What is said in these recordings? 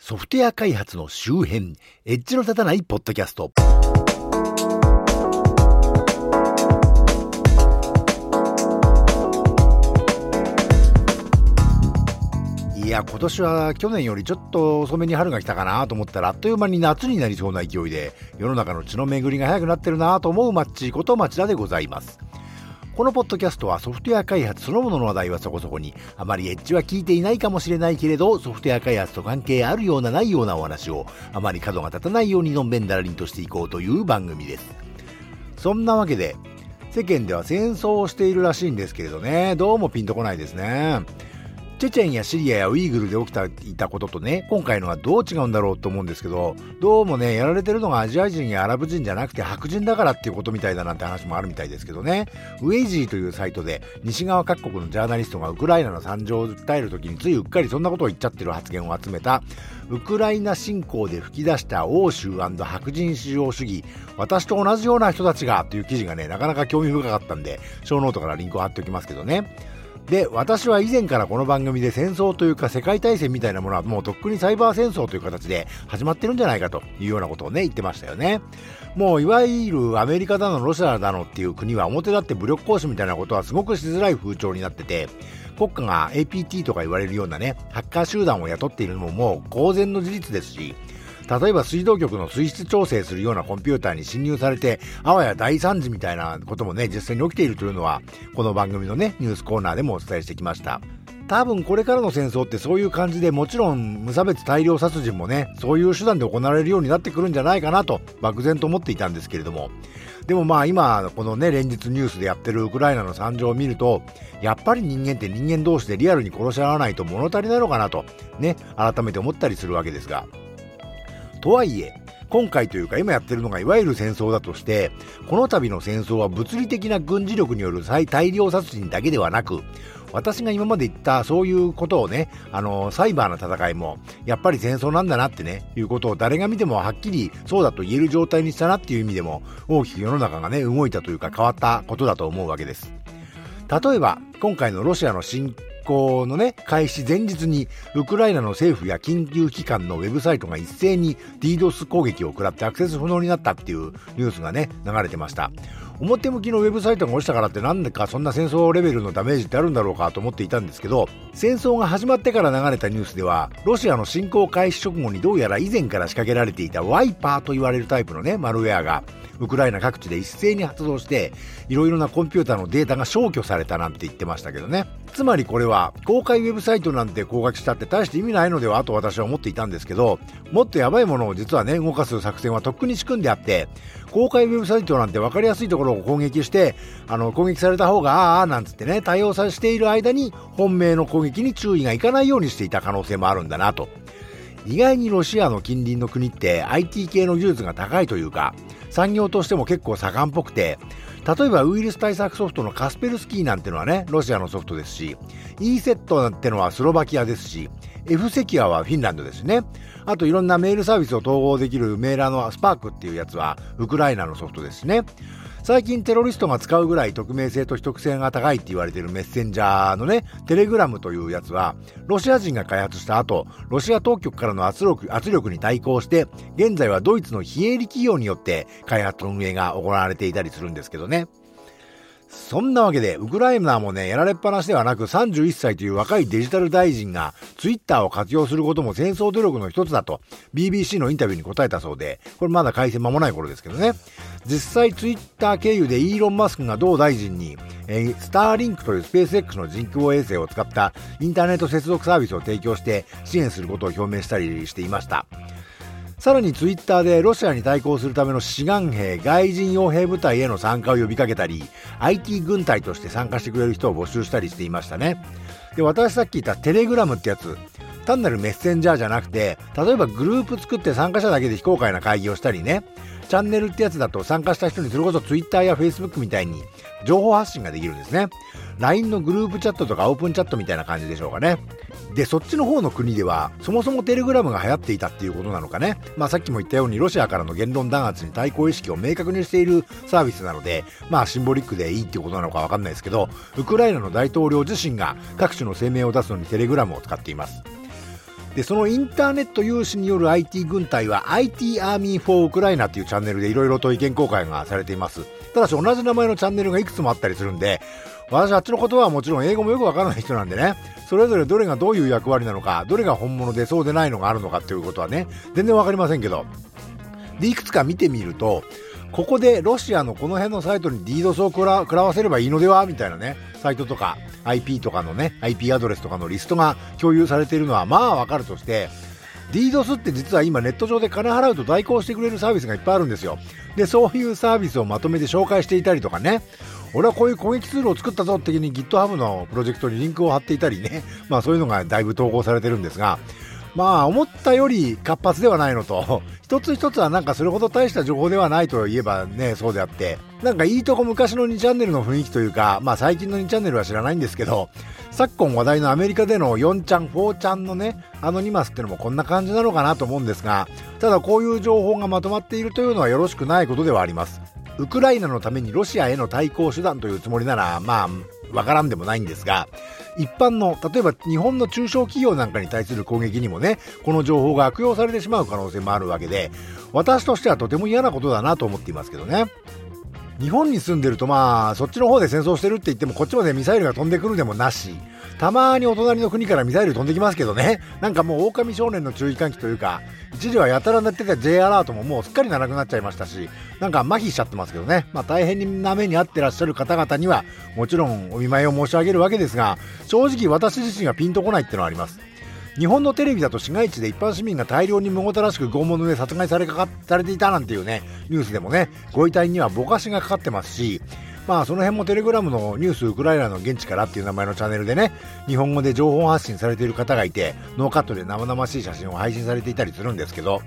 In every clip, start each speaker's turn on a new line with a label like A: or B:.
A: ソフトウェア開発の周辺、エッジの立たないポッドキャスト。いや、今年は去年よりちょっと遅めに春が来たかなと思ったら、あっという間に夏になりそうな勢いで、世の中の血の巡りが早くなってるなと思うマッチこと町田でございます。このポッドキャストはソフトウェア開発そのものの話題はそこそこに、あまりエッジは聞いていないかもしれないけれど、ソフトウェア開発と関係あるようなないようなお話を、あまり角が立たないようにのんべんだらりんとしていこうという番組です。そんなわけで、世間では戦争をしているらしいんですけれどね、どうもピンとこないですね。チェチェンやシリアやウイグルで起きたいたこととね、今回のはどう違うんだろうと思うんですけど、どうもね、やられてるのがアジア人やアラブ人じゃなくて白人だからっていうことみたいだなんて話もあるみたいですけどね、ウェイジーというサイトで西側各国のジャーナリストがウクライナの惨状を訴える時についうっかりそんなことを言っちゃってる発言を集めた、ウクライナ侵攻で吹き出した欧州白人至上主義、私と同じような人たちがという記事がね、なかなか興味深かったんで、ショーノートからリンクを貼っておきますけどね。で、私は以前からこの番組で戦争というか世界大戦みたいなものはもうとっくにサイバー戦争という形で始まってるんじゃないかというようなことをね、言ってましたよね。もういわゆるアメリカだのロシアだのっていう国は表立って武力行使みたいなことはすごくしづらい風潮になってて、国家が APT とか言われるようなね、ハッカー集団を雇っているのももう公然の事実ですし、例えば水道局の水質調整するようなコンピューターに侵入されて、あわや大惨事みたいなこともね、実際に起きているというのは、この番組のね、ニュースコーナーでもお伝えしてきました。多分これからの戦争ってそういう感じでもちろん無差別大量殺人もねそういう手段で行われるようになってくるんじゃないかなと漠然と思っていたんですけれどもでもまあ今このね連日ニュースでやってるウクライナの惨状を見るとやっぱり人間って人間同士でリアルに殺し合わないと物足りないのかなとね改めて思ったりするわけですがとはいえ、今回というか今やってるのがいわゆる戦争だとして、この度の戦争は物理的な軍事力による大量殺人だけではなく、私が今まで言ったそういうことをね、あの、サイバーの戦いも、やっぱり戦争なんだなってね、いうことを誰が見てもはっきりそうだと言える状態にしたなっていう意味でも、大きく世の中がね、動いたというか変わったことだと思うわけです。例えば、今回のロシアの侵攻のね、開始前日に、ウクライナの政府や緊急機関のウェブサイトが一斉に DDoS 攻撃を食らってアクセス不能になったっていうニュースがね、流れてました。表向きのウェブサイトが落ちたからってなんでかそんな戦争レベルのダメージってあるんだろうかと思っていたんですけど、戦争が始まってから流れたニュースでは、ロシアの侵攻開始直後にどうやら以前から仕掛けられていたワイパーと言われるタイプのね、マルウェアがウクライナ各地で一斉に発動して、いろいろなコンピューターのデータが消去されたなんて言ってましたけどね。つまりこれは、公開ウェブサイトなんて攻撃したって大して意味ないのではと私は思っていたんですけど、もっとやばいものを実はね、動かす作戦はとっくに仕組んであって、公開ウェブサイトなんて分かりやすいところを攻撃して、あの、攻撃された方が、ああ、なんつってね、対応させている間に、本命の攻撃に注意がいかないようにしていた可能性もあるんだなと。意外にロシアの近隣の国って IT 系の技術が高いというか、産業としても結構盛んっぽくて、例えばウイルス対策ソフトのカスペルスキーなんてのはね、ロシアのソフトですし、e セットなんてのはスロバキアですし、F セキュアはフィンランドですね。あといろんなメールサービスを統合できるメーラーのスパークっていうやつはウクライナのソフトですね。最近テロリストが使うぐらい匿名性と秘匿性が高いって言われてるメッセンジャーのね、テレグラムというやつは、ロシア人が開発した後、ロシア当局からの圧力圧力に対抗して、現在はドイツの非営利企業によって開発運営が行われていたりするんですけどね。そんなわけで、ウクライナもね、やられっぱなしではなく31歳という若いデジタル大臣がツイッターを活用することも戦争努力の一つだと BBC のインタビューに答えたそうで、これまだ改正間もない頃ですけどね。実際ツイッター経由でイーロン・マスクが同大臣に、えー、スターリンクというスペース X の人工衛星を使ったインターネット接続サービスを提供して支援することを表明したりしていました。さらにツイッターでロシアに対抗するための志願兵、外人傭兵部隊への参加を呼びかけたり、IT 軍隊として参加してくれる人を募集したりしていましたね。で、私さっき言ったテレグラムってやつ、単なるメッセンジャーじゃなくて、例えばグループ作って参加者だけで非公開な会議をしたりね、チャンネルってやつだと参加した人にそれこそ Twitter や Facebook みたいに情報発信ができるんですね。LINE のグループチャットとかオープンチャットみたいな感じでしょうかね。で、そっちの方の国では、そもそもテレグラムが流行っていたっていうことなのかね。まあさっきも言ったようにロシアからの言論弾圧に対抗意識を明確にしているサービスなので、まあシンボリックでいいっていうことなのかわかんないですけど、ウクライナの大統領自身が各種の声明を出すのにテレグラムを使っています。でそのインターネット有志による IT 軍隊は IT アーミー・フォー・ウクライナっていうチャンネルでいろいろと意見交換がされていますただし同じ名前のチャンネルがいくつもあったりするんで私あっちの言葉はもちろん英語もよくわからない人なんでね。それぞれどれがどういう役割なのかどれが本物でそうでないのがあるのかっていうことはね全然わかりませんけど。でいくつか見てみるとここでロシアのこの辺のサイトに DDoS を食ら食らわせればいいのでは？みたいなねサイトとか IP とかのね IP アドレスとかのリストが共有されているのはまあわかるとして DDoS って実は今ネット上で金払うと代行してくれるサービスがいっぱいあるんですよ。でそういうサービスをまとめて紹介していたりとかね俺はこういう攻撃ツールを作ったぞって時に GitHub のプロジェクトにリンクを貼っていたりね。まあそういうのがだいぶ投稿されてるんですが。まあ思ったより活発ではないのと。一つ一つはなんかそれほど大した情報ではないと言えばねそうであって。なんかいいとこ昔の2チャンネルの雰囲気というかまあ最近の2チャンネルは知らないんですけど昨今話題のアメリカでの4ちゃん4ちゃんのねアノニマスってのもこんな感じなのかなと思うんですがただこういう情報がまとまっているというのはよろしくないことではあります。ウクライナのためにロシアへの対抗手段というつもりならまあわからんでもないんですが一般の例えば日本の中小企業なんかに対する攻撃にもねこの情報が悪用されてしまう可能性もあるわけで私としてはとても嫌なことだなと思っていますけどね。日本に住んでるとまあそっちの方で戦争してるって言ってもこっちまでミサイルが飛んでくるでもなしたまにお隣の国からミサイル飛んできますけどね。なんかもう狼少年の注意喚起というか一時はやたらなってた J アラートももうすっかりなくなっちゃいましたしなんか麻痺しちゃってますけどね。まあ大変な目に遭ってらっしゃる方々にはもちろんお見舞いを申し上げるわけですが正直私自身がピンとこないってのはあります。日本のテレビだと市街地で一般市民が大量にむごたらしく拷問の上殺害されかかされていたなんていうねニュースでもねご遺体にはぼかしがかかってますしまあその辺もテレグラムのニュースウクライナの現地からっていう名前のチャンネルでね日本語で情報発信されている方がいてノーカットで生々しい写真を配信されていたりするんですけど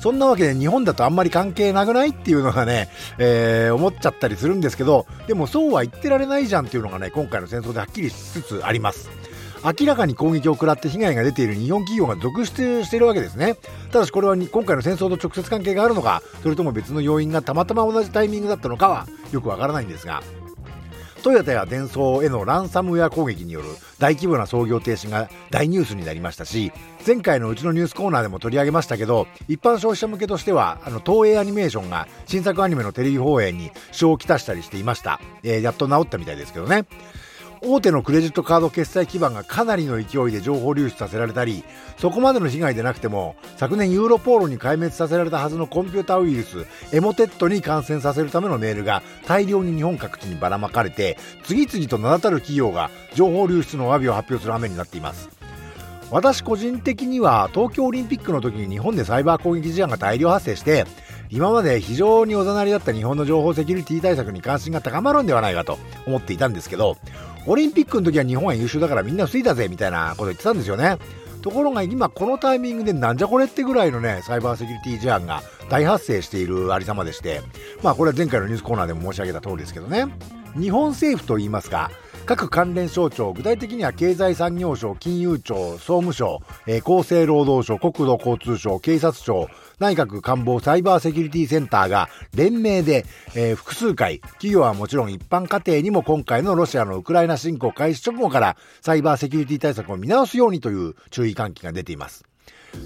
A: そんなわけで日本だとあんまり関係なくないっていうのがね、えー、思っちゃったりするんですけどでもそうは言ってられないじゃんっていうのがね今回の戦争ではっきりしつつあります。明らかに攻撃を食らって被害が出ている日本企業が続出しているわけですね。ただしこれは今回の戦争と直接関係があるのかそれとも別の要因がたまたま同じタイミングだったのかはよくわからないんですが。トヨタやデンソーへのランサムウェア攻撃による大規模な操業停止が大ニュースになりましたし前回のうちのニュースコーナーでも取り上げましたけど一般消費者向けとしてはあの東映アニメーションが新作アニメのテレビ放映に支障をきたしたりしていました、えー、やっと治ったみたいですけどね。大手のクレジットカード決済基盤がかなりの勢いで情報流出させられたりそこまでの被害でなくても昨年ユーロポーロに壊滅させられたはずのコンピュータウイルスエモテットに感染させるためのメールが大量に日本各地にばらまかれて次々と名だたる企業が情報流出のお詫びを発表する羽目になっています。私個人的には東京オリンピックの時に日本でサイバー攻撃事案が大量発生して今まで非常におざなりだった日本の情報セキュリティ対策に関心が高まるんではないかと思っていたんですけどオリンピックの時は日本は優秀だからみんな防いだぜみたいなこと言ってたんですよね。ところが今このタイミングでなんじゃこれってぐらいのねサイバーセキュリティ事案が大発生しているありさまでしてまあこれは前回のニュースコーナーでも申し上げた通りですけどね。日本政府といいますか各関連省庁、具体的には経済産業省、金融庁、総務省、えー、厚生労働省、国土交通省、警察庁、内閣官房サイバーセキュリティセンターが連名で、えー、複数回、企業はもちろん一般家庭にも今回のロシアのウクライナ侵攻開始直後からサイバーセキュリティ対策を見直すようにという注意喚起が出ています。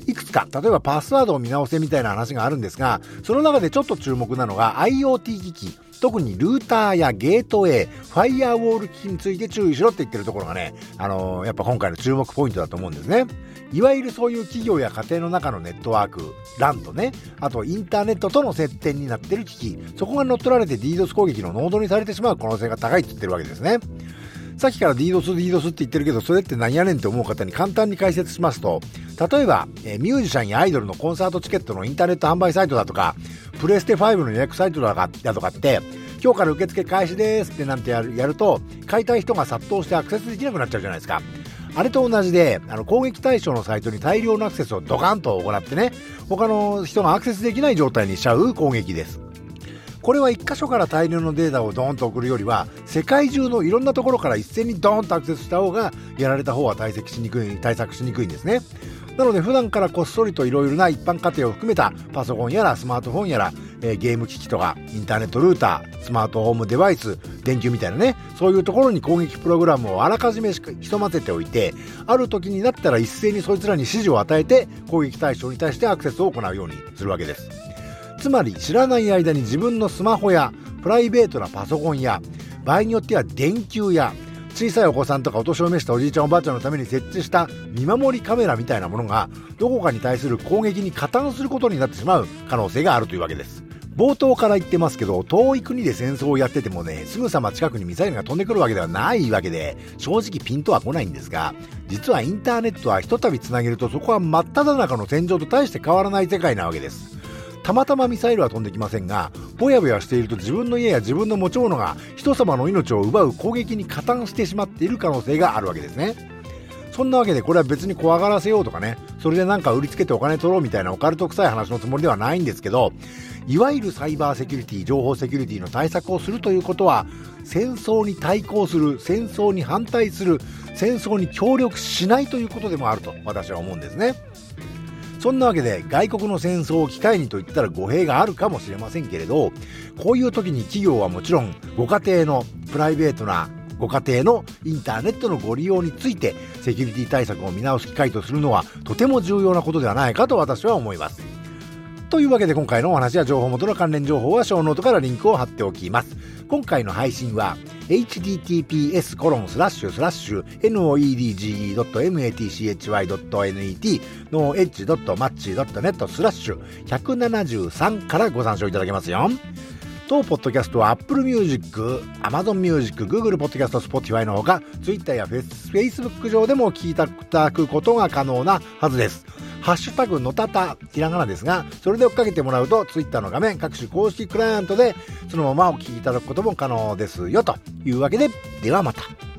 A: いくつか、例えばパスワードを見直せみたいな話があるんですが、その中でちょっと注目なのが IoT 機器、特にルーターやゲートウェイ、ファイアウォール機器について注意しろって言ってるところがね、あのー、やっぱ今回の注目ポイントだと思うんですね。いわゆるそういう企業や家庭の中のネットワーク、LAN とね、あとインターネットとの接点になってる機器、そこが乗っ取られて DDoS 攻撃のノードにされてしまう可能性が高いって言ってるわけですね。さっきから DDoS、DDoS って言ってるけど、それって何やねんって思う方に簡単に解説しますと、例えば、えミュージシャンやアイドルのコンサートチケットのインターネット販売サイトだとか、プレステ5の予約サイトだとかって、今日から受付開始ですってなんてやるやると、買いたい人が殺到してアクセスできなくなっちゃうじゃないですか。あれと同じで、あの攻撃対象のサイトに大量のアクセスをドカンと行ってね、他の人がアクセスできない状態にしちゃう攻撃です。これは1箇所から大量のデータをドーンと送るよりは、世界中のいろんなところから一斉にドーンとアクセスした方が、やられた方は対策しにくい、対策しにくいんですね。なので普段からこっそりといろいろな一般家庭を含めたパソコンやらスマートフォンやらえ、ゲーム機器とかインターネットルータースマートフォームデバイス電球みたいなねそういうところに攻撃プログラムをあらかじめ潜ませておいてある時になったら一斉にそいつらに指示を与えて攻撃対象に対してアクセスを行うようにするわけです。つまり知らない間に自分のスマホやプライベートなパソコンや場合によっては電球や小さいお子さんとかお年を召したおじいちゃんおばあちゃんのために設置した見守りカメラみたいなものがどこかに対する攻撃に加担することになってしまう可能性があるというわけです。冒頭から言ってますけど遠い国で戦争をやっててもねすぐさま近くにミサイルが飛んでくるわけではないわけで正直ピンとは来ないんですが実はインターネットはひとたびつなげるとそこは真っ只中の戦場と大して変わらない世界なわけです。たまたまミサイルは飛んできませんがぼやぼやしていると自分の家や自分の持ち物が人様の命を奪う攻撃に加担してしまっている可能性があるわけですね。そんなわけでこれは別に怖がらせようとかねそれでなんか売りつけてお金取ろうみたいなオカルト臭い話のつもりではないんですけどいわゆるサイバーセキュリティ情報セキュリティの対策をするということは戦争に対抗する戦争に反対する戦争に協力しないということでもあると私は思うんですね。そんなわけで外国の戦争を機会にと言ったら語弊があるかもしれませんけれどこういう時に企業はもちろんご家庭のプライベートなご家庭のインターネットのご利用についてセキュリティ対策を見直す機会とするのはとても重要なことではないかと私は思います。というわけで今回のお話や情報元の関連情報はショーノートからリンクを貼っておきます。今回の配信は https コロンスラッシュスラッシュ noedge.matchy.net の edge.match.net スラッシュ173からご参照いただけますよ。当ポッドキャストは Apple Music、Amazon Music、Google Podcast、Spotify のほか Twitter や Facebook 上でも聞いただくことが可能なはずです。ハッシュタグのたた、ひらがなですが、それで追っかけてもらうと、ツイッターの画面、各種公式クライアントで、そのままお聞きいただくことも可能ですよ、というわけで、ではまた。